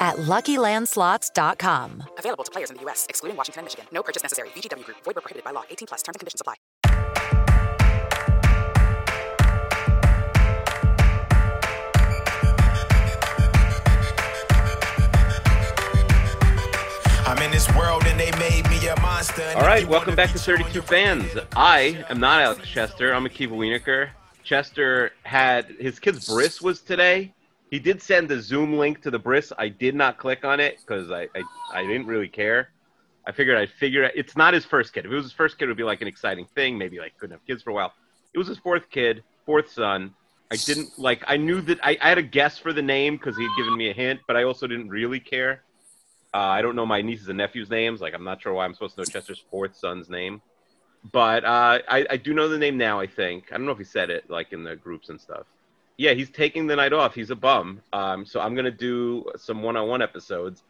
at LuckyLandSlots.com. Available to players in the U.S., excluding Washington and Michigan. No purchase necessary. VGW Group. Void were prohibited by law. 18 plus. Terms and conditions apply. I'm in this world and they made me a monster. All right, welcome back to 32 Fans. I am not Alex Chester. I'm Akiva Wienerker. Chester had his kid's bris was today. He did send the Zoom link to the bris. I did not click on it because I, I, I didn't really care. I figured I'd figure it. It's not his first kid. If it was his first kid, it would be like an exciting thing. Maybe like couldn't have kids for a while. It was his fourth kid, fourth son. I didn't like. I knew that I, I had a guess for the name because he'd given me a hint, but I also didn't really care. Uh, I don't know my nieces and nephews' names. Like, I'm not sure why I'm supposed to know Chester's fourth son's name. But uh, I, I do know the name now, I think. I don't know if he said it, like, in the groups and stuff. Yeah, he's taking the night off. He's a bum. Um, so I'm going to do some one on one episodes.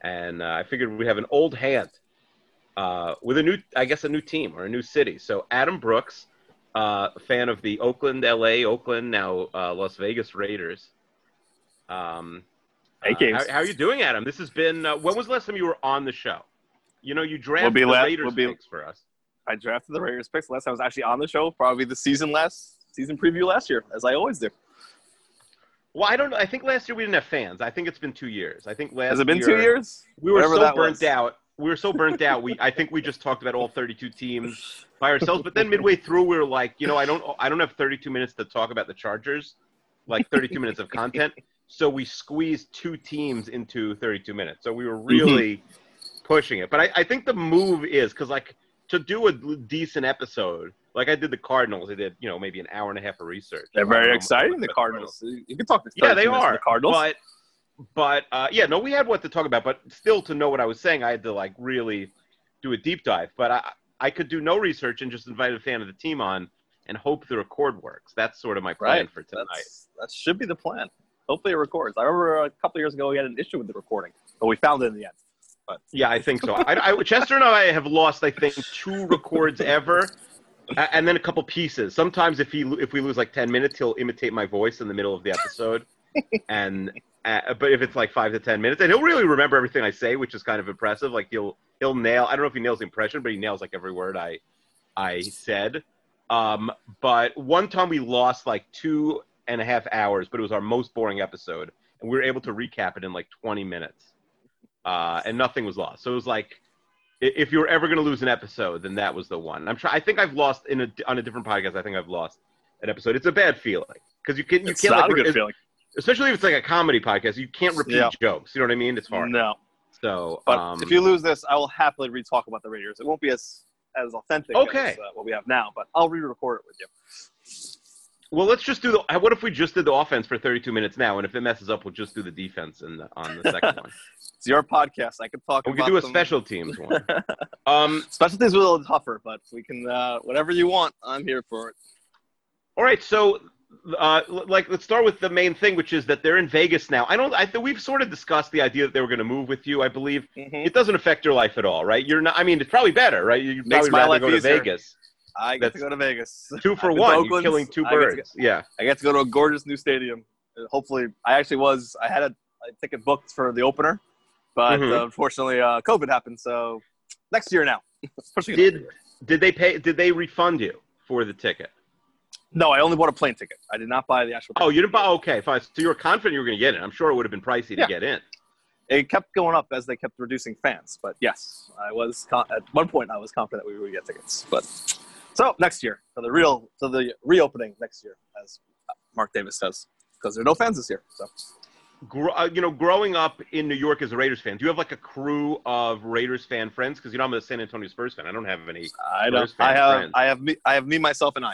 And uh, I figured we have an old hand uh, with a new, I guess, a new team or a new city. So Adam Brooks, uh, fan of the Oakland, LA, Oakland, now uh, Las Vegas Raiders. Um, Hey, uh, how, how are you doing, Adam? This has been. Uh, when was the last time you were on the show? You know, you drafted be the Raiders we'll be- picks for us. I drafted the Raiders picks. Last time I was actually on the show, probably the season last season preview last year, as I always do. Well, I don't know. I think last year we didn't have fans. I think it's been two years. I think last. Has it been year, two years? We were Whatever so burnt was. out. We were so burnt out. We I think we just talked about all 32 teams by ourselves. But then midway through, we were like, you know, I don't I don't have 32 minutes to talk about the Chargers, like 32 minutes of content. So we squeezed two teams into 32 minutes. So we were mm-hmm. really pushing it. But I, I think the move is because like to do a decent episode, like I did the Cardinals, I did you know maybe an hour and a half of research. They're I don't know very exciting. The Cardinals. You can talk to yeah, they are. The Cardinals. But, but uh, yeah, no, we had what to talk about. But still, to know what I was saying, I had to like really do a deep dive. But I, I could do no research and just invite a fan of the team on and hope the record works. That's sort of my plan right for tonight. That's, that should be the plan. Hopefully, it records. I remember a couple of years ago we had an issue with the recording, but we found it in the end. But Yeah, I think so. I, I, Chester and I have lost, I think, two records ever, and then a couple pieces. Sometimes, if he if we lose like ten minutes, he'll imitate my voice in the middle of the episode, and uh, but if it's like five to ten minutes, and he'll really remember everything I say, which is kind of impressive. Like he'll he'll nail. I don't know if he nails the impression, but he nails like every word I I said. Um, but one time we lost like two and a half hours, but it was our most boring episode, and we were able to recap it in like twenty minutes uh, and nothing was lost. So it was like, if you were ever going to lose an episode, then that was the one. I'm trying. I think I've lost in a on a different podcast. I think I've lost an episode. It's a bad feeling because you can you it's can't not like, a good feeling. especially if it's like a comedy podcast. You can't repeat Yeah. jokes. You know what I mean? It's hard. No, So, but um, if you lose this, I will happily re-talk about the Raiders. It won't be as as authentic Okay. as uh, what we have now, but I'll re-record it with you. Well, let's just do the. What if we just did the offense for 32 minutes now, and if it messes up, we'll just do the defense in the, on the second one. It's your podcast. I can talk We could do a some- special teams one. Um, Special teams are a little tougher, but we can uh, whatever you want. I'm here for it. All right, so uh, like let's start with the main thing, which is that they're in Vegas now. I don't. I think we've sort of discussed the idea that they were going to move with you. I believe Mhm. it doesn't affect your life at all, right? You're not. I mean, it's probably better, right? Makes probably rather go to. Vegas. I get That's to go to Vegas. Two for one. You're killing two I get to birds. Yeah. I get to go to a gorgeous new stadium. Uh, Hopefully, I actually was. I had a, a ticket booked for the opener, but Mhm. uh, unfortunately, uh, COVID happened. So next year now. Did did they pay? Did they refund you for the ticket? No, I only bought a plane ticket. I did not buy the actual. Oh, you didn't buy. Okay, fine. So you were confident you were going to get it. I'm sure it would have been pricey Yeah. to get in. it kept going up as they kept reducing fans. But yes, I was con- at one point I was confident we would get tickets. But so next year for the real for the reopening next year, as Mark Davis says, because there are no fans this year. So Gr- uh, you know, growing up in New York as a Raiders fan, do you have like a crew of Raiders fan friends? Because you know I'm a San Antonio Spurs fan. I don't have any. I don't. Fan I have friends. I have me I have me myself and I.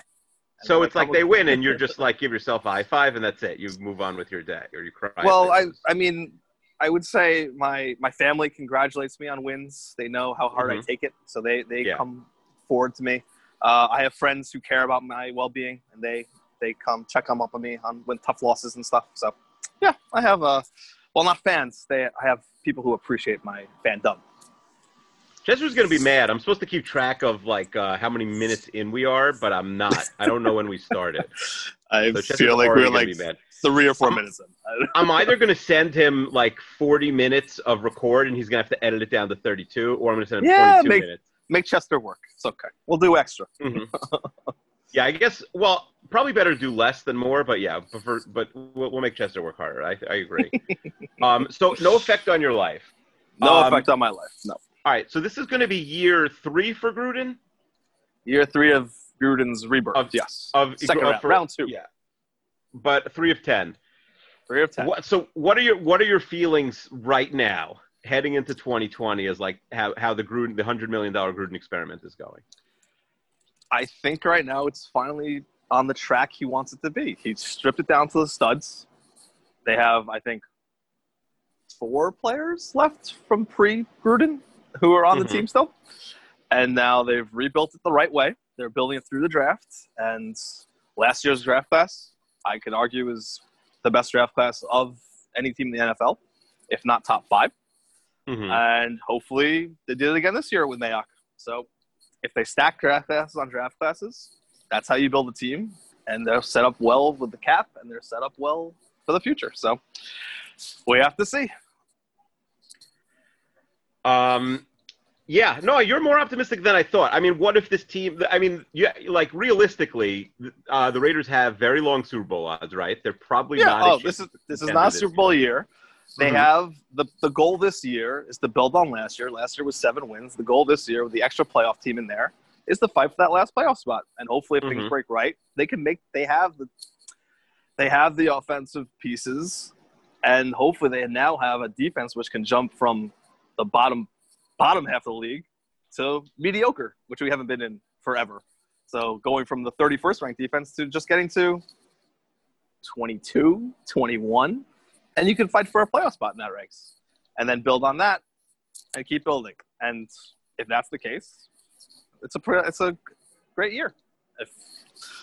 And So it's I like they win, and you're just like give yourself a high five, and that's it. You move on with your day, or you cry. well I. I mean i would say my my family congratulates me on wins they know how hard i Mhm. take it so they they Yeah. come forward to me uh, i have friends who care about my well-being and they they come check them up on me on when tough losses and stuff so yeah i have uh well not fans they i have people who appreciate my fandom Chester's gonna be mad. I'm supposed to keep track of like uh, how many minutes in we are, but I'm not. I don't know when we started. i So feel like we're like three or four I'm- minutes in I'm either gonna send him like 40 minutes of record, and he's gonna have to edit it down to 32, or I'm gonna send him Yeah, 42 make- minutes. Make chester work it's okay we'll do extra Mhm. yeah, I guess. Well, probably better do less than more, but yeah, prefer, but we'll, we'll make Chester work harder. I, I agree. um, so no effect on your life. no Um, effect on my life no All right, so this is going to be year three for Gruden year three of gruden's rebirth Of- yes of second of- round, for- round two Yeah, but three of ten. three of ten What, so what are your what are your feelings right now, heading into 2020, is like how, how the Gruden, the hundred million dollar Gruden experiment is going? I think right now it's finally on the track he wants it to be. He stripped it down to the studs. They have, I think, four players left from pre Gruden who are on Mhm. the team still. And now they've rebuilt it the right way. They're building it through the draft. And last year's draft class, I could argue, is the best draft class of any team in the NFL, if not top five. Mhm. And hopefully they did it again this year with Mayock. So if they stack draft classes on draft classes, that's how you build a team. And they're set up well with the cap and they're set up well for the future. So we have to see. Um, yeah, no, you're more optimistic than I thought. I mean, what if this team? I mean, yeah, like realistically, uh, the Raiders have very long Super Bowl odds, right? They're probably Yeah. not. Oh, this is this is not a Super Bowl year. They Mhm. have the the goal this year is to build on last year. Last year was seven wins. The goal this year with the extra playoff team in there is to fight for that last playoff spot. And hopefully, if things Mhm. break right, they can make. They have the they have the offensive pieces, and hopefully, they now have a defense which can jump from the bottom bottom half of the league to mediocre, which we haven't been in forever. So going from the 31st ranked defense to just getting to 22, 21, and you can fight for a playoff spot in that race, and then build on that and keep building. And if that's the case, it's a it's a great year. If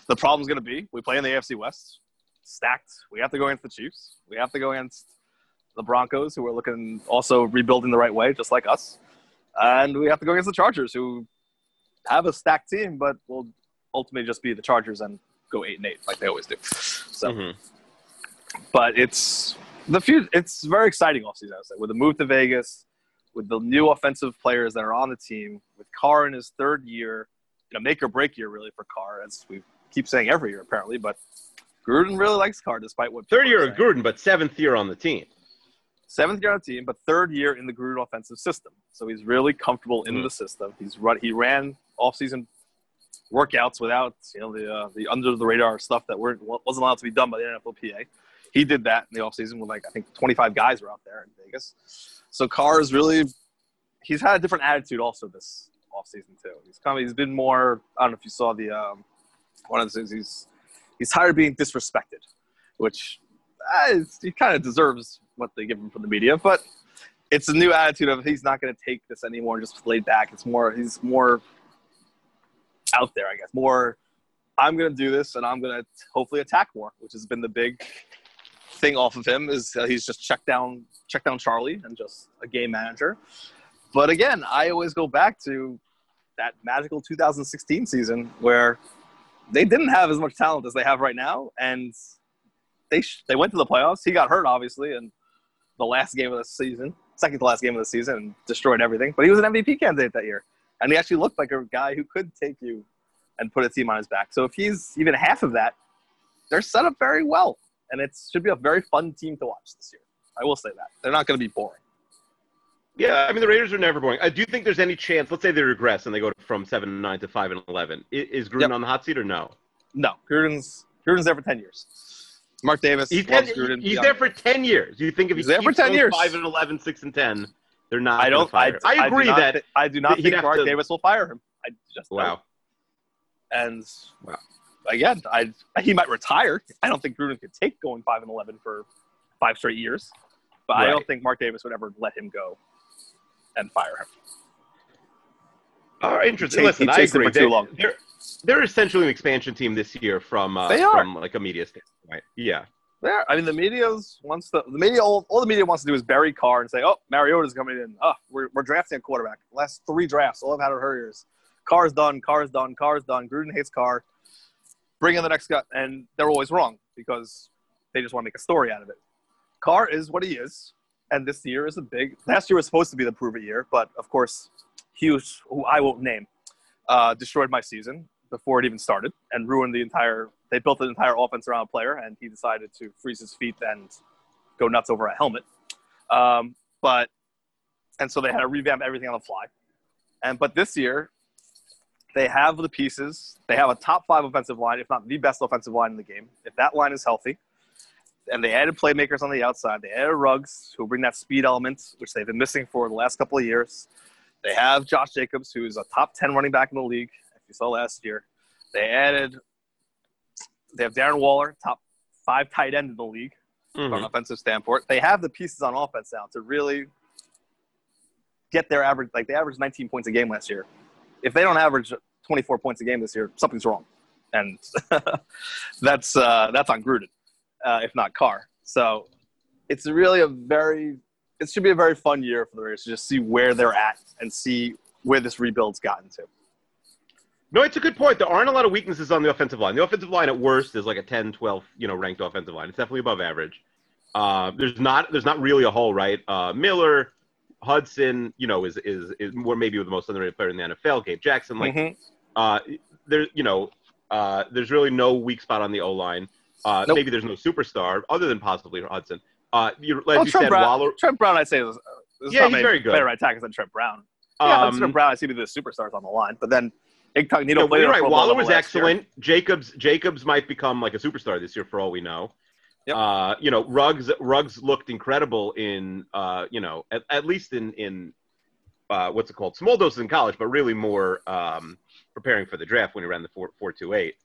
the problem's going to be we play in the AFC West, stacked. We have to go against the Chiefs. We have to go against the Broncos, who are looking also rebuilding the right way, just like us. And we have to go against the Chargers, who have a stacked team, but will ultimately just be the Chargers and go eight and eight like they always do. So Mhm. but it's the few. It's very exciting offseason. I would say with the move to Vegas, with the new offensive players that are on the team, with Carr in his third year, you know, make or break year really for Carr, as we keep saying every year apparently. But Gruden really likes Carr, despite what Third year of. Gruden, but seventh year on the team. seventh year on the team, but third year in the Gruden offensive system. So he's really comfortable in Mhm. the system. He's run. He ran offseason workouts without you know the uh, the under the radar stuff that weren't wasn't allowed to be done by the NFLPA. He did that in the offseason with like I think 25 guys were out there in Vegas. So Carr is really he's had a different attitude also this offseason too. He's come he's been more I don't know if you saw the um, one of the things he's he's tired of being disrespected, which uh, he kind of deserves what they give him from the media, but it's a new attitude of he's not going to take this anymore, just laid back. It's more he's more out there, I guess. More, I'm going to do this, and I'm going to hopefully attack more, which has been the big thing off of him. Is uh, he's just check down, checked down Charlie, and just a game manager. But again, I always go back to that magical 2016 season where they didn't have as much talent as they have right now, and they sh- they went to the playoffs. He got hurt, obviously, in the last game of the season, second to last game of the season, and destroyed everything. But he was an MVP candidate that year, and he actually looked like a guy who could take you and put a team on his back. So if he's even half of that, they're set up very well, and it should be a very fun team to watch this year. I will say that they're not going to be boring. Yeah, I mean the Raiders are never boring. Uh, do you think there's any chance? Let's say they regress and they go from seven and nine to five and eleven. Is Gruden Yep. on the hot seat or no? No, Gruden's Gruden's there for ten years. Mark Davis He's, ten, Gruden. he's there for ten years. You think if he He's there for 10 years. five and 11, 6 and ten, they're not. I don't. I, Fire. him. I agree not that. thi- I do not think Mark to- Davis will fire him. I just don't. Wow. And Wow. Again, I he might retire. I don't think Gruden could take going five and eleven for five straight years, but I don't think Mark Davis would ever let him go and fire him. All right, interesting. He Listen, I agree. for too They- long. They're, they're essentially an expansion team this year from uh, They are. from like a media standpoint. Yeah. Yeah, I mean the media's wants to the media all, all the media wants to do is bury Carr and say, oh, Mariota's coming in. Oh, we're, we're drafting a quarterback. Last three drafts, all I've had are Hurriers. Carr's done. Carr's done. Carr's done. Gruden hates Carr. Bring in the next guy, and they're always wrong because they just want to make a story out of it. Carr is what he is, and this year is a big. Last year was supposed to be the prove it year, but of course, Hughes, who I won't name, uh, destroyed my season before it even started and ruined the entire. They built an entire offense around a player, and he decided to freeze his feet and go nuts over a helmet. Um, but and so they had to revamp everything on the fly. And but this year, they have the pieces. They have a top five offensive line, if not the best offensive line in the game. If that line is healthy, and they added playmakers on the outside, they added Ruggs, who bring that speed element, which they've been missing for the last couple of years. They have Josh Jacobs, who's a top ten running back in the league, if you saw last year. They added. They have Darren Waller, top five tight end in the league from an Mhm. offensive standpoint. They have the pieces on offense now to really get their average. Like they averaged 19 points a game last year. If they don't average 24 points a game this year, something's wrong, and that's uh, that's on Gruden, uh, if not Carr. So it's really a very it should be a very fun year for the Raiders to just see where they're at and see where this rebuild's gotten to. No, it's a good point. There aren't a lot of weaknesses on the offensive line. The offensive line at worst is like a 10, 12, you know, ranked offensive line. It's definitely above average. Uh, there's not there's not really a hole, right? Uh, Miller, Hudson, you know, is is is more maybe the most underrated player in the NFL. Gabe Jackson, like Mhm. uh, there, you know, uh, there's really no weak spot on the O line. Uh, Nope. Maybe there's no superstar other than possibly Hudson. Uh, you, as Well, you Trent said, Brown, Waller. Trent Brown, I'd say, is, is Yeah, he's very good. better right tackle than Trent Brown. Yeah, Hudson um, and Brown, I see the superstars on the line, but then Incognito No, played you're right. Waller was last year. excellent. Jacobs Jacobs might become like a superstar this year for all we know. Yep. Uh, you know, Ruggs Ruggs looked incredible in uh, you know, at, at least in in uh, what's it called? Small doses in college, but really more um, preparing for the draft when he ran the four four two eight.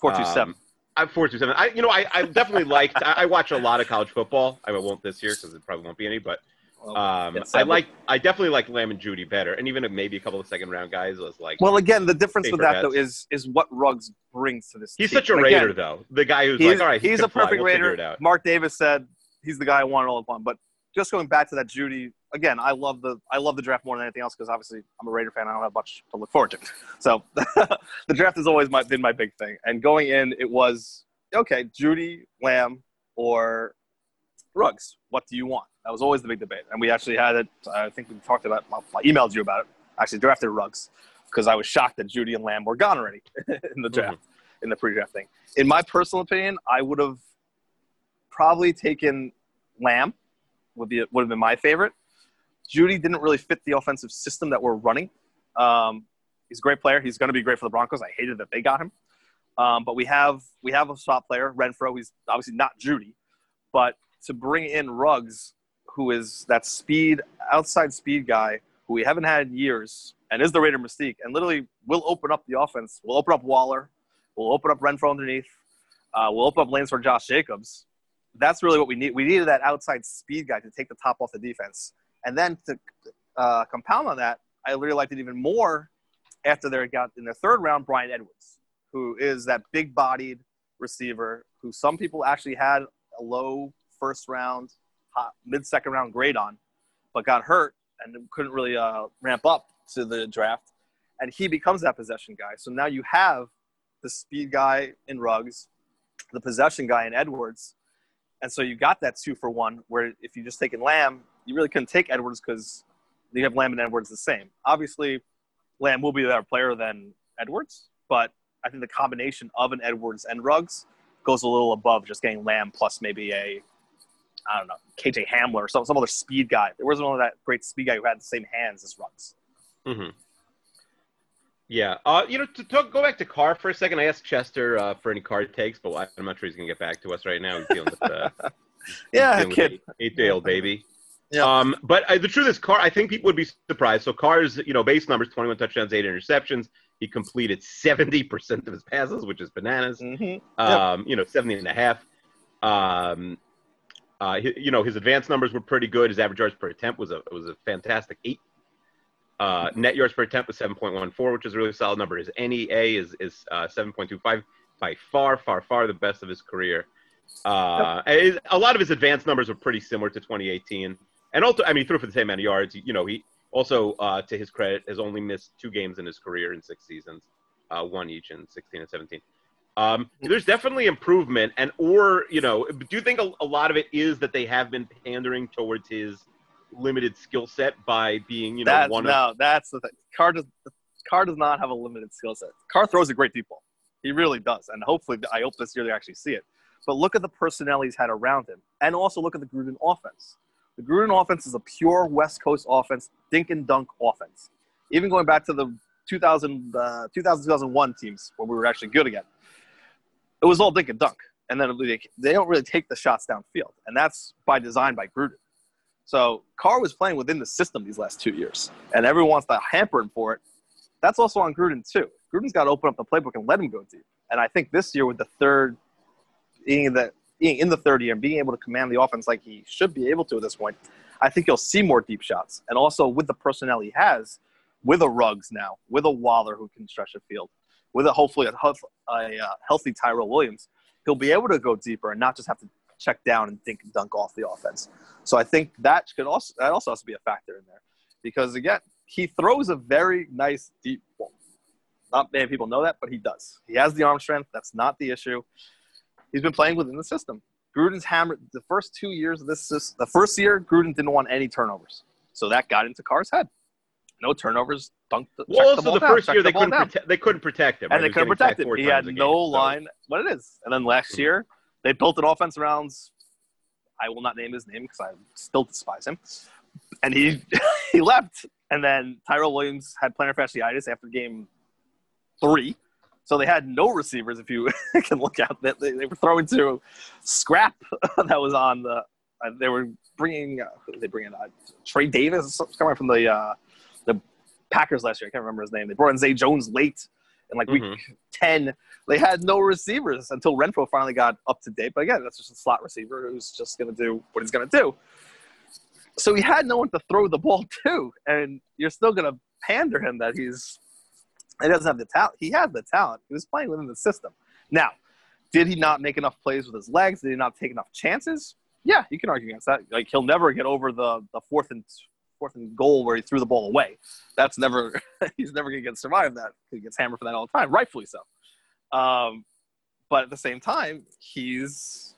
Four two seven. Um, I'm four two seven. I you know I, I definitely liked. I, I watch a lot of college football. I won't this year because it probably won't be any. But um, I like I definitely like Lamb and Jeudy better, and even maybe a couple of second round guys was like. Well, again, the difference with that though is is what Ruggs brings to this. He's team. such a again, Raider, though. The guy who's like, all right, he he's a perfect We'll Raider. Mark Davis said he's the guy I wanted all along. But just going back to that Jeudy again, I love the I love the draft more than anything else because obviously I'm a Raider fan. I don't have much to look forward to. So the draft has always my, been my big thing. And going in, it was okay, Jeudy, Lamb, or Ruggs. What do you want? That was always the big debate. And we actually had it. I think we talked about. I emailed you about it. Actually, drafted Ruggs because I was shocked that Jeudy and Lamb were gone already in the draft, in the pre-draft thing. In my personal opinion, I would have probably taken Lamb. Would be would have been my favorite. Jeudy didn't really fit the offensive system that we're running. Um, he's a great player. He's going to be great for the Broncos. I hated that they got him. Um, but we have we have a shot player, Renfro. He's obviously not Jeudy, but to bring in Ruggs, who is that speed outside speed guy who we haven't had in years, and is the Raider mystique, and literally will open up the offense. We'll open up Waller. We'll open up Renfro underneath. Uh, we'll open up lanes for Josh Jacobs. That's really what we need. We needed that outside speed guy to take the top off the defense, and then to uh, compound on that, I really liked it even more after they got in the third round Bryan Edwards, who is that big-bodied receiver who some people actually had a low first round, mid second round grade on, but got hurt and couldn't really uh, ramp up to the draft. And he becomes that possession guy. So now you have the speed guy in Ruggs, the possession guy in Edwards. And so you got that two for one, where if you just taken Lamb, you really couldn't take Edwards because you have Lamb and Edwards the same. Obviously, Lamb will be a better player than Edwards, but I think the combination of an Edwards and Ruggs goes a little above just getting Lamb plus maybe a I don't know, KJ Hamler or some some other speed guy. There wasn't one of that great speed guy who had the same hands as Ruggs. hmm Yeah, uh, you know, to talk, go back to Carr for a second. I asked Chester uh, for any card takes, but I'm not sure he's gonna get back to us right now. He's dealing with uh, Yeah, dealing kid. eight day old baby. Yeah. Um, but uh, the truth is, Carr. I think people would be surprised. So Carr's, you know, base numbers: 21 touchdowns, eight interceptions. He completed 70 percent of his passes, which is bananas. Mm-hmm. Um, you know, 70 and a half. Um, uh, you know, his advanced numbers were pretty good. His average yards per attempt was a was a fantastic eight. Uh, net yards per attempt was 7.14, which is a really solid number. His NEA is is uh, 7.25, by far, far, far the best of his career. Uh, his- a lot of his advanced numbers were pretty similar to 2018, and also, I mean, he threw for the same amount of yards. You know, he also, uh, to his credit, has only missed two games in his career in six seasons, uh, one each in 16 and 17. Um, there's definitely improvement, and or you know, do you think a, a lot of it is that they have been pandering towards his limited skill set by being, you know, That, one of no, that's the thing. Carr does, Carr does not have a limited skill set. Carr throws a great deep ball. He really does. And hopefully, I hope this year they actually see it. But look at the personnel he's had around him. And also look at the Gruden offense. The Gruden offense is a pure West Coast offense, dink and dunk offense. Even going back to the 2000, uh, 2000 2001 teams where we were actually good again, it was all dink and dunk. And then they, don't really take the shots downfield. And that's by design by Gruden. So Carr was playing within the system these last two years, and everyone wants to hamper him for it. That's also on Gruden too. Gruden's got to open up the playbook and let him go deep. And I think this year with the third, being in the being in the third year and being able to command the offense like he should be able to at this point, I think you'll see more deep shots. And also with the personnel he has, with a Ruggs now, with a Waller who can stretch the field, with a hopefully a, a uh, healthy Tyrell Williams, he'll be able to go deeper and not just have to check down and dink and dunk off the offense. So I think that could also that also has to be a factor in there, because again, he throws a very nice deep ball. Not many people know that, but he does. He has the arm strength. That's not the issue. He's been playing within the system. Gruden's hammered the first two years of this. The first year, Gruden didn't want any turnovers, so that got into Carr's head. No turnovers. Dunk. The, Well, check also the, ball the, down, first check year they couldn't prote- they couldn't protect him, right? and they couldn't protect sacked him. He had a game, no so- line. What it is, and then last year they built an offense around. I will not name his name because I still despise him. And he he left, and then Tyrell Williams had plantar fasciitis after game three, so they had no receivers. If you can look at that, they, they were throwing to scrap that was on the. Uh, they were bringing. Uh, they bring in uh, Trey Davis coming from the uh, the Packers last year. I can't remember his name. They brought in Zay Jones late in like week Mhm. 10. They had no receivers until Renfro finally got up to date. But again, that's just a slot receiver who's just going to do what he's going to do. So he had no one to throw the ball to. And you're still going to pander him that he's he doesn't have the talent. He has the talent. He was playing within the system. Now, did he not make enough plays with his legs? Did he not take enough chances? Yeah, you can argue against that. Like he'll never get over the the fourth and fourth and goal where he threw the ball away. That's never he's never gonna get survive that. He gets hammered for that all the time, rightfully so. Um, but at the same time, he's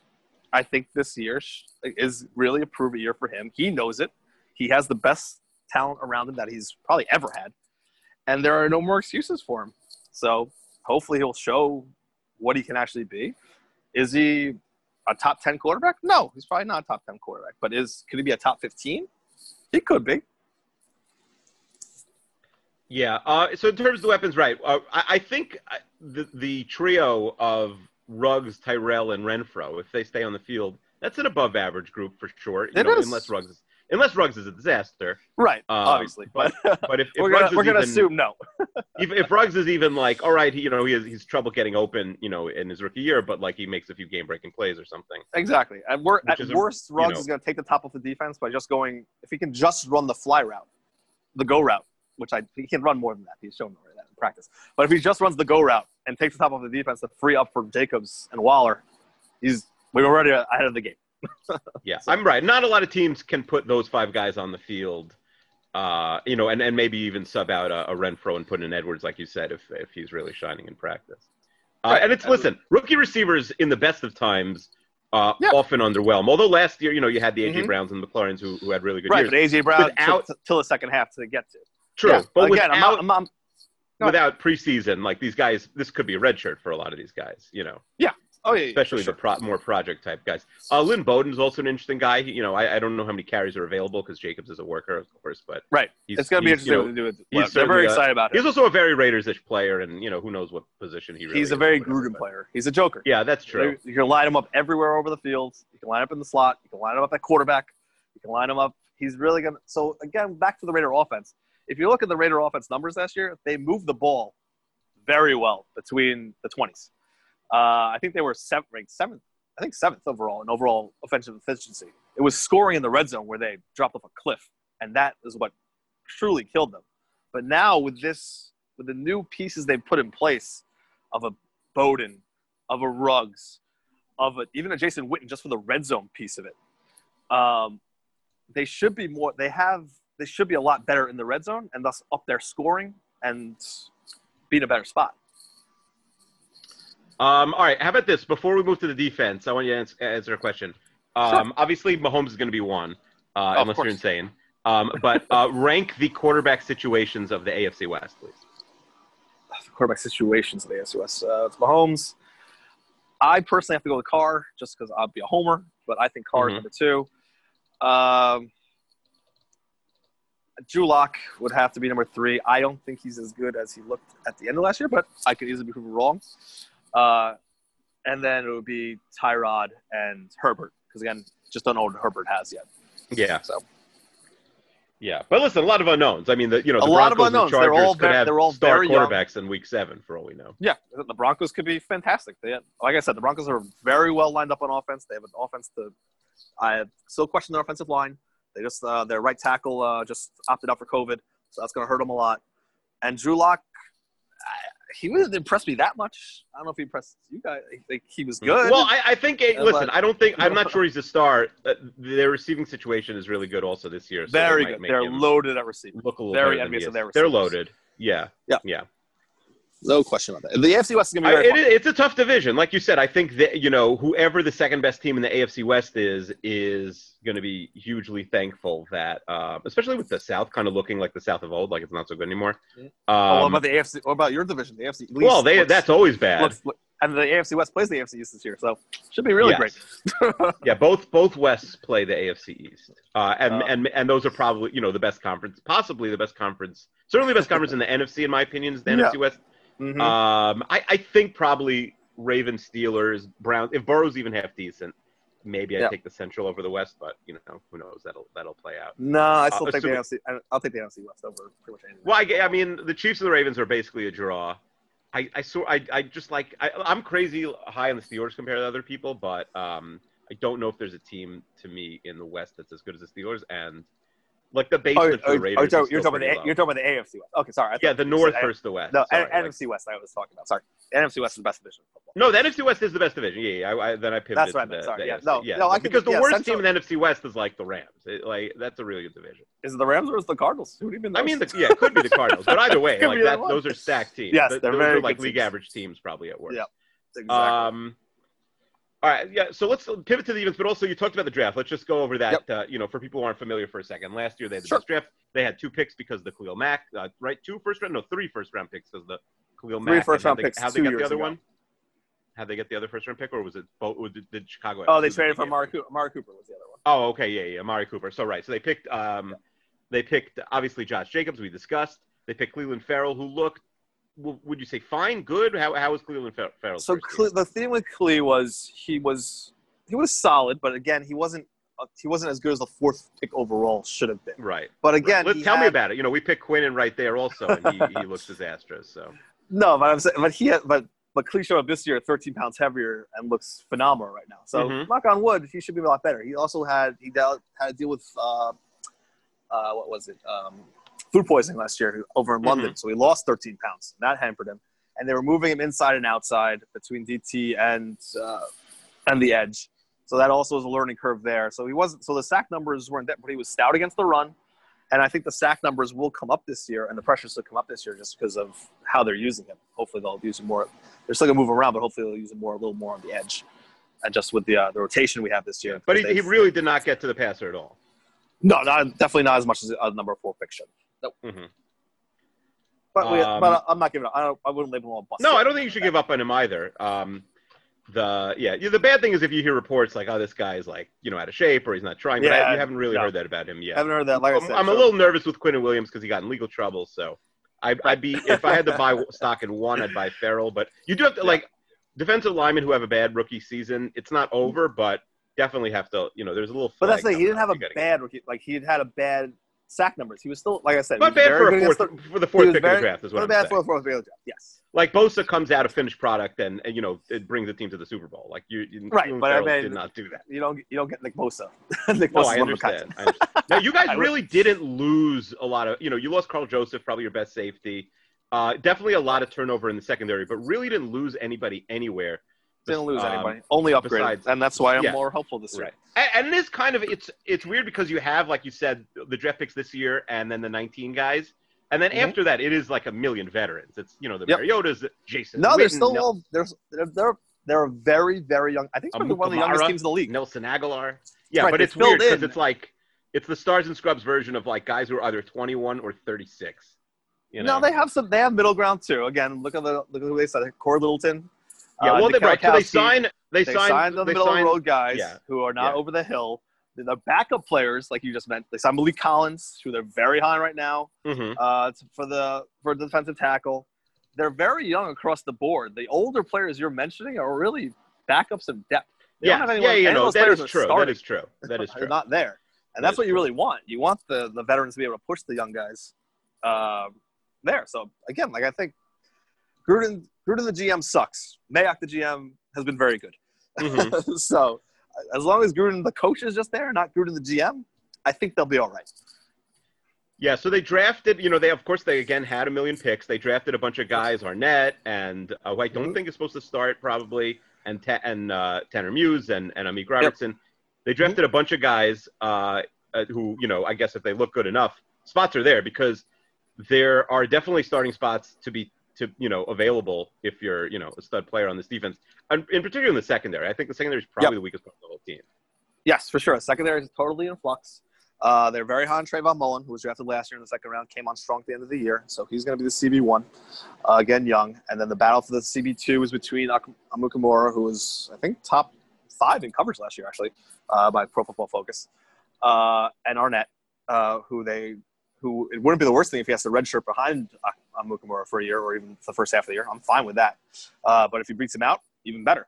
I think this year is really a prove year for him. He knows it. He has the best talent around him that he's probably ever had, and there are no more excuses for him. So hopefully he'll show what he can actually be. Is he a top 10 quarterback? No, he's probably not a top 10 quarterback, but is could he be a top 15? It could be. Yeah. Uh, so in terms of the weapons, right? Uh, I, I, think uh, the, the trio of Ruggs, Tyrell, and Renfro, if they stay on the field, that's an above average group for sure. You know, is, unless Ruggs unless Ruggs is a disaster. Right, Um, obviously. But, But if, if we're gonna, we're gonna even, assume no. if, if Ruggs is even like, all right, he, you know, he has he's trouble getting open, you know, in his rookie year, but like he makes a few game breaking plays or something. Exactly. At, wor- at is a- worst, you Ruggs know. is going to take the top of the defense by just going. If he can just run the fly route, the go route, which I he can run more than that. He's shown already that in practice. But if he just runs the go route and takes the top of the defense to free up for Jacobs and Waller, he's we're already ahead of the game. Yeah, I'm right. Not a lot of teams can put those five guys on the field, uh, you know, and, and maybe even sub out a, a Renfro and put in Edwards, like you said, if if he's really shining in practice. Uh, Right. And it's listen, rookie receivers in the best of times uh, Yeah. often underwhelm. Although last year, you know, you had the AJ Mhm. Browns and the McLaurins who, who had really good Right, years. but AJ Brown Without- till the second half to get to. True, Yeah, but again, without, I'm I'm ahead. without preseason, like these guys, this could be a red shirt for a lot of these guys. You know. Oh yeah, yeah, especially for sure. the pro- more project type guys. Uh, Lynn Bowden's also an interesting guy. He- you know, I, I don't know how many carries are available because Jacobs is a worker, of course, but right. he's- it's gonna be he's, interesting you know, to do with. he's they're very a- excited about it. He's also a very Raiders-ish player, and you know who knows what position he really. He's a is very whatever, Gruden but- player. He's a joker. Yeah, that's true. You can line him up everywhere over the field. You can line up in the slot. You can line him up at quarterback. You can line him up. He's really gonna. So again, back to the Raider offense. If you look at the Raider offense numbers last year, they moved the ball very well between the twenties. Uh, I think they were seventh, ranked seventh. I think seventh overall in overall offensive efficiency. It was scoring in the red zone where they dropped off a cliff, and that is what truly killed them. But now with this, with the new pieces they've put in place, of a Bowden, of a Ruggs, of a, even a Jason Witten just for the red zone piece of it. Um, they should be more. They have. They should be a lot better in the red zone, and thus up their scoring and be in a better spot. Um, all right, how about this? Before we move to the defense, I want you to answer, answer a question. Um, Obviously, Mahomes is going to be one, uh, unless you're insane. Um, but uh, rank the quarterback situations of the AFC West, please. The quarterback situations of the AFC West. Uh, it's Mahomes. I personally have to go with Carr just because I'll be a homer, but I think Carr is Mhm. number two. Um, Drew Lock would have to be number three. I don't think he's as good as he looked at the end of last year, but I could easily be proven wrong. Uh, and then it would be Tyrod and Herbert because again, just don't know what Herbert has yet. Yeah, So yeah. But listen, a lot of unknowns. I mean, the, you know, A the lot of Broncos and unknowns. They're Chargers all could very- have they're all star very young. quarterbacks in Week Seven, for all we know. yeah, the Broncos could be fantastic. They, like I said, the Broncos are very well lined up on offense. They have an offense to. I still question their offensive line. They just uh, their right tackle uh, just opted out for COVID, so that's going to hurt them a lot. And Drew Lock, he didn't impress me that much. I don't know if he impressed you guys. I think he was good. Well, I, I think. eh, Uh, listen, I don't think. I'm not sure he's a star. Uh, their receiving situation is really good, also this year. So very good. They're loaded at receiver. Look a little very envious of their They're loaded. Yeah. Yeah. Yeah. No question about that. The AFC West is going to be very it, it's a tough division, like you said. I think that you know whoever the second best team in the AFC West is is going to be hugely thankful that, uh, especially with the South kind of looking like the South of old, like it's not so good anymore. oh, what Um, about the AFC? What about your division? The AFC. East well, they looks- that's always bad. looks- and the AFC West plays the AFC East this year, so should be really Yes. great. yeah, both both Wests play the AFC East, uh, and Uh, and and those are probably you know the best conference, possibly the best conference, certainly the best conference in the NFC in my opinion is the Yeah. NFC West. Mhm. Um, I, I think probably Ravens, Steelers, Browns. If Burrow's even half decent, maybe I Yeah. take the Central over the West, but you know who knows that'll that'll play out. no, I still uh, the assuming- AFC. I- I'll take the AFC West over pretty much anything. Well, I, I mean the Chiefs and the Ravens are basically a draw. I I saw I, I just like I, I'm crazy high on the Steelers compared to other people, but um, I don't know if there's a team to me in the West that's as good as the Steelers and like the Oh, basement oh, the oh, oh Raiders. you're, talking, you're, talking about the, you're talking about the AFC West. Okay, sorry. I yeah, the North versus the West. No, Sorry, N- like- NFC West. I was talking about. Sorry, NFC West is the best division. of football. No, the NFC West is the best division. Yeah, yeah. I, I, then I pivoted That's what I to meant, the, sorry, the yeah. No, yeah, no, I because the yeah, worst Central- team in the NFC West is like the Rams. It, like that's a really good division. Is it the Rams or is it the Cardinals? Who even knows? I mean, the, yeah, it could be the Cardinals, but either way, like that, those are stacked teams. Yes, they're very like league average teams, probably at worst. Yeah, exactly. Um, All right, yeah. So let's pivot to the events, but also you talked about the draft. Let's just go over that. Uh, you know, for people who aren't familiar for a second, last year they had the Sure. best draft. They had two picks because of the Khalil Mack, uh, right? Two first round, no, three first round picks because the Khalil Three Mack. first round they- picks How'd they get the other ago. one? How'd they get the other first round pick, or was it both? Did, did Chicago? oh, they traded for? Amari Cooper. Amari Cooper was the other one. Oh, okay, yeah, yeah, Amari Cooper. So right, so they picked, um, they picked obviously Josh Jacobs. We discussed. They picked Clelin Ferrell, who looked, would you say fine, good? How how was Clelin Ferrell? So Cle- the thing with Clee was he was he was solid, but again, he wasn't uh, he wasn't as good as the fourth pick overall should have been. right. But again, Let, he tell me about it. You know, we picked Quinn Quinnen right there also, and he, he looks disastrous. So No, but I'm saying, but he had, but but Clee showed up this year 13 pounds heavier and looks phenomenal right now. So Mhm. knock on wood, he should be a lot better. He also had he dealt, had to deal with uh, uh, what was it? Um, food poisoning last year over in London, so he lost 13 pounds. That hampered him, and they were moving him inside and outside between DT and uh, and the edge. So that also was a learning curve there. So he wasn't. So the sack numbers weren't that, but he was stout against the run, and I think the sack numbers will come up this year, and the pressures will come up this year just because of how they're using him. Hopefully they'll use him more. They're still gonna move around, but hopefully they'll use him more, a little more on the edge, and just with the uh, the rotation we have this year. but he, he really did not get to the passer at all. no, not definitely not as much as a number four should. Nope. Mhm. But, we, Um, but I'm not giving up. I, don't, I wouldn't label him a bust. No, yet. I don't think you should give up on him either. Um, the yeah, yeah, the bad thing is if you hear reports like, oh, this guy is like you know out of shape or he's not trying. But Yeah, I, you haven't really no. heard that about him yet. I haven't heard that. Like I I'm, said, I'm a little nervous with Quinnen Williams because he got in legal trouble. So I, I'd be if I had to buy stock in one, I'd buy Ferrell. But you do have to like defensive linemen who have a bad rookie season. It's not over, but definitely have to. You know, there's a little. But that's the thing. He didn't have a bad rookie. Like he had had a bad sack numbers. He was still, like I said, Not bad for a fourth the- for the fourth pick very- of the draft is what not I'm bad saying. for the fourth pick of the draft. Yes. like Bosa comes out a finished product and, and you know it brings the team to the Super Bowl. Like you, you Right, but I mean- did not do that. You don't you don't get Nick Bosa. Nick No, I one of a kind. understand. I understand. Now you guys really didn't lose a lot of. You know, you lost Karl Joseph, probably your best safety. Uh, definitely a lot of turnover in the secondary, but really didn't lose anybody anywhere. Didn't lose Um, anybody. Only upgraded, besides- and that's why I'm yeah. more hopeful this year. Right. And, and it is kind of it's it's weird because you have like you said the draft picks this year and then the 19 guys, and then Mhm. after that it is like a million veterans. It's you know the Yep. Mariotas, Jason. No, they're still Nel- all they're they're they're, they're very very young. I think they're one of the youngest teams in the league. Nelson Agholor. Yeah, Right, but it's weird filled because in. it's like it's the stars and scrubs version of like guys who are either 21 or 36. You know? No, they have some. They have middle ground too. Again, look at the look at who they said. Cory Littleton. Yeah, uh, well, they, Nick right. So they sign. They, They sign. the they middle sign- road guys yeah. who are not Yeah. over the hill. They're the backup players, like you just mentioned, They signed Maliek Collins, who they're very high right now, Mhm. uh, for the for the defensive tackle. They're very young across the board. The older players you're mentioning are really backups of depth. They Yeah, don't have anyone, yeah, you know that are true. That is true. That is They're not there, and That that's what you true. really want. You want the the veterans to be able to push the young guys um, there. So again, like I think Gruden, Gruden the GM sucks. Mayock the GM has been very good. Mhm. so as long as Gruden the coach is just there, not Gruden the GM, I think they'll be all right. Yeah, so they drafted. You know, they of course they again had a million picks. They drafted a bunch of guys, Arnette and uh, who I don't Mhm. think is supposed to start probably, and Ta- and uh, Tanner Muse and and Amik Robertson. They drafted a bunch of guys uh, uh, who you know I guess if they look good enough, spots are there because there are definitely starting spots to be to you know available if you're you know a stud player on this defense, and in particular in the secondary. I think the secondary is probably the weakest part of the whole team. Yes, for sure. Secondary is totally in flux. Uh, they're very high on Trayvon Mullen, who was drafted last year in the second round, came on strong at the end of the year. So he's going to be the CB1, uh, again, young. And then the battle for the CB2 is between Ak- Amukamara, who was, I think, top five in coverage last year, actually, uh, by Pro Football Focus, uh, and Arnette, uh, who they, who it wouldn't be the worst thing if he has to redshirt behind Ak- Amukamara for a year or even the first half of the year. I'm fine with that. Uh, but if he beats him out, even better.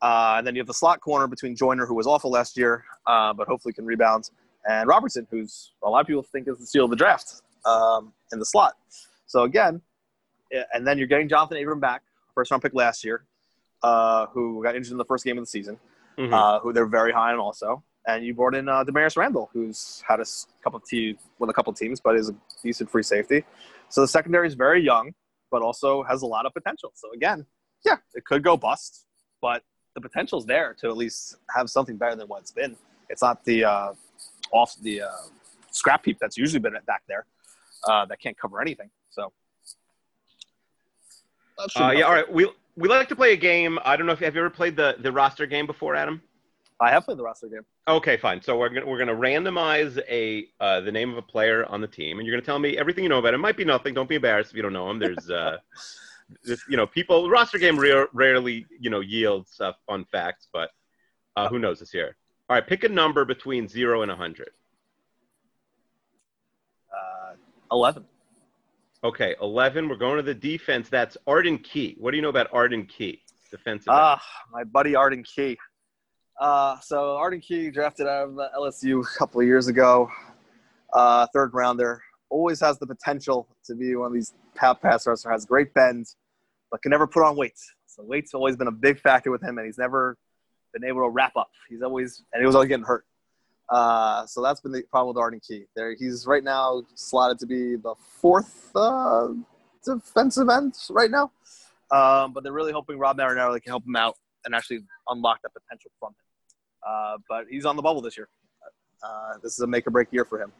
Uh, and then you have the slot corner between Joyner, who was awful last year, uh, but hopefully can rebound, and Robertson, who's a lot of people think is the steal of the draft um, in the slot. So again, and then you're getting Jonathan Abram back, first round pick last year, uh, who got injured in the first game of the season, Mhm. uh, who they're very high on also. And you brought in uh, Damarious Randall, who's had a s- couple of te- with a couple of teams, but is a decent free safety. So the secondary is very young, but also has a lot of potential. So again, yeah, it could go bust, but the potential's there to at least have something better than what it's been. It's not the uh, off the uh, scrap heap that's usually been back there uh, that can't cover anything. So, that Uh, yeah, all helpful. right. We we like to play a game. I don't know if you have you ever played the the roster game before, Adam. I have played the roster game. Okay, fine. So we're gonna we're gonna randomize a uh, the name of a player on the team, and you're gonna tell me everything you know about him. It might be nothing. Don't be embarrassed if you don't know him. There's uh, this, you know, people roster game rare, rarely you know yields uh, fun facts, but uh, who knows this year? All right, pick a number between zero and hundred. Uh, Eleven. Okay, eleven. We're going to the defense. That's Arden Key. What do you know about Arden Key? Defensive. Ah, my buddy Arden Key. Uh, so Arden Key drafted out of LSU a couple of years ago, uh, third rounder. Always has the potential to be one of these pa- pass rushers. Has great bend, but can never put on weight. So weight's always been a big factor with him, and he's never been able to wrap up. He's always and he was always getting hurt. Uh, so that's been the problem with Arden Key. There, he's right now slotted to be the fourth uh, defensive end right now. Um, but they're really hoping Rod Marinelli can help him out and actually unlock that potential from him. Uh, but he's on the bubble this year. Uh, this is a make or break year for him.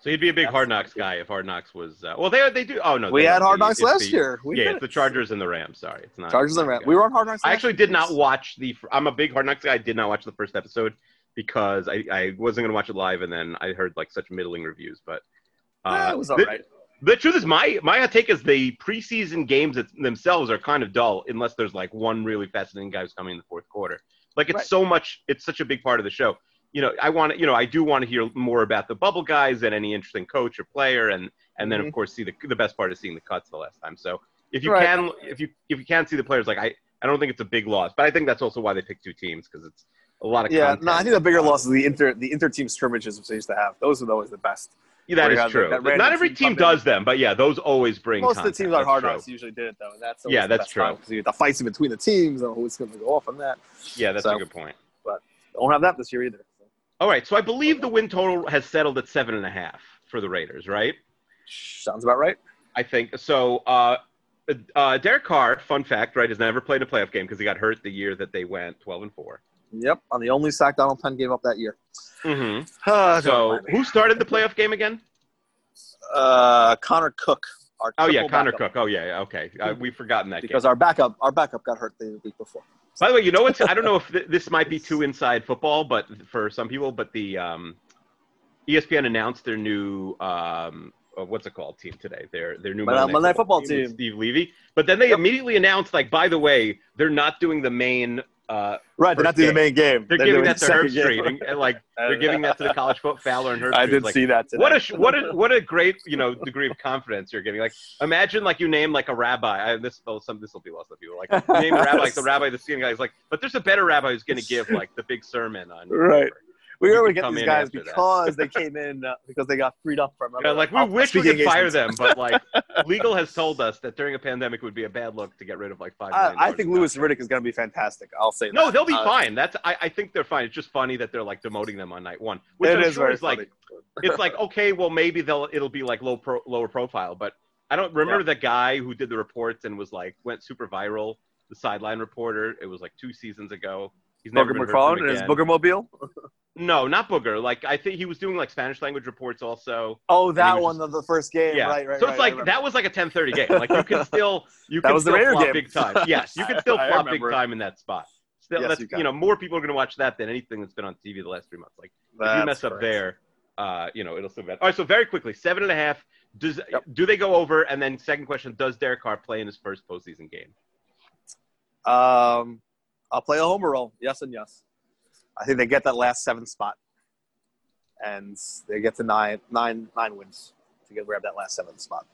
so he'd be a big Hard Knocks guy if Hard Knocks was. Uh, well, they they do. Oh no, We had. Hard Knocks last the- year. We yeah, did it's the. Chargers and the Rams. Sorry, it's not Chargers and Rams. We were on Hard Knocks. I actually did not watch the. I'm a big Hard Knocks guy. I did not watch the first episode because I, I wasn't going to watch it live, and then I heard like such middling reviews. But uh, Eh, it was all thi- right. The truth is, my my take is the preseason games themselves are kind of dull unless there's like one really fascinating guy who's coming in the fourth quarter. Like it's Right. so much, it's such a big part of the show. You know, I want to, you know, I do want to hear more about the bubble guys and any interesting coach or player, and and then of Mhm. course see the the best part is seeing the cuts the last time. So if you Right. can, if you if you can see the players, like I I don't think it's a big loss, but I think that's also why they picked two teams because it's a lot of Yeah, content. no, I think the bigger loss is the inter the inter team scrimmages which they used to have. Those are always the best. Yeah, that where you is have true. that Not every team team come in. does them, but yeah, those always bring. Most of the teams on That's Hard true. Knocks usually did it though, and that's Yeah, that's true. time, 'cause you get the fights in between the teams and who's going to go off on that. Yeah, that's So- a good point. But don't have that this year either. So. All right, so I believe the win total has settled at seven and a half for the Raiders, right? Sounds about right. I think so. Uh, uh, Derek Carr, fun fact, right, has never played a playoff game because he got hurt the year that they went twelve and four. Yep, on the only sack Donald Penn gave up that year. Mm-hmm. Uh, So who started the playoff game again? uh, Connor Cook. Our Oh yeah, Connor backup, Cook. Oh yeah, yeah, okay. Uh, we've forgotten that Because game. our backup, our backup got hurt the week before. By the way, you know what's? I don't know if th- this might be too inside football, but for some people, but the um, ESPN announced their new um, uh, what's it called team today? Their their new Monday- Monday Night Football with team. Steve Levy. But then they immediately announced, like, by the way, they're not doing the main. Uh, Right, they're not first doing the main game. They're, They're giving that to the Herbstreit, and, and, like they're giving that to the college foot Fowler and Herb I Street. did like, see that today. What a what a what a great you know degree of confidence you're giving. Like imagine like you name like a rabbi. I, this will some this will be lost on people. Like you name a rabbi like the rabbi the senior guy is like, but there's a better rabbi who's going to give like the big sermon on Right. We were able to get these guys because they came in uh, because they got freed up from. Yeah, like we wish we could fire them, but like legal has told us that during a pandemic would be a bad look to get rid of like five. I, million I dollars think Louis. Riddick is going to be fantastic. I'll say that. No, they'll be Uh, fine. That's I, I think they're fine. It's just funny that they're like demoting them on night one, which It I'm is sure is like funny. it's like okay, well maybe they'll it'll be like low pro, lower profile, but I don't remember the guy who did the reports and was like went super viral, the sideline reporter. It was like two seasons ago. He's never Booger been McFarland and his. Booger Mobile. No, not Booger. Like I think he was doing like Spanish language reports also. Oh, that was one of the first game. Yeah, Right, right. so it's I like that was like a 10:30 game. Like you can still you That can still flop game. big time. Yes, you can still I flop big time in that spot. Still, Yes, that's you you, know more people are going to watch that than anything that's been on TV the last three months. Like if you That's mess up correct. there, uh, you know it'll still be bad. All right, so very quickly, seven and a half. Does do they go over? And then second question: Does Derek Carr play in his first postseason game? Um, I'll play a homer roll. Yes and yes. I think they get that last seven spot, and they get to nine, nine, nine wins to get grab that last seventh spot.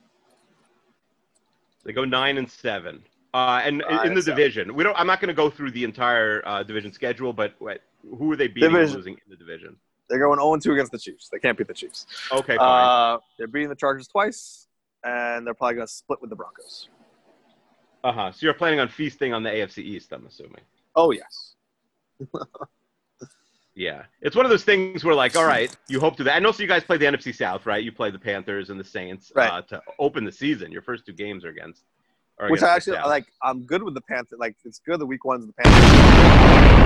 They go nine and seven. Uh, and in the seven. division, we don't. I'm not going to go through the entire uh, division schedule, but what, who are they beating and Division. losing in the division? They're going 0 2 against the Chiefs. They can't beat the Chiefs. Okay, fine. Uh, they're beating the Chargers twice, and they're probably going to split with the Broncos. Uh huh. So you're planning on feasting on the AFC East, I'm assuming. Oh yes. Yeah, it's one of those things where, like, all right, you hope to that. And also, you guys play the NFC South, right? You play the Panthers and the Saints Right. uh, to open the season. Your first two games are against. Are Which against I actually like. I'm good with the Panthers. Like it's good the week ones the Panthers.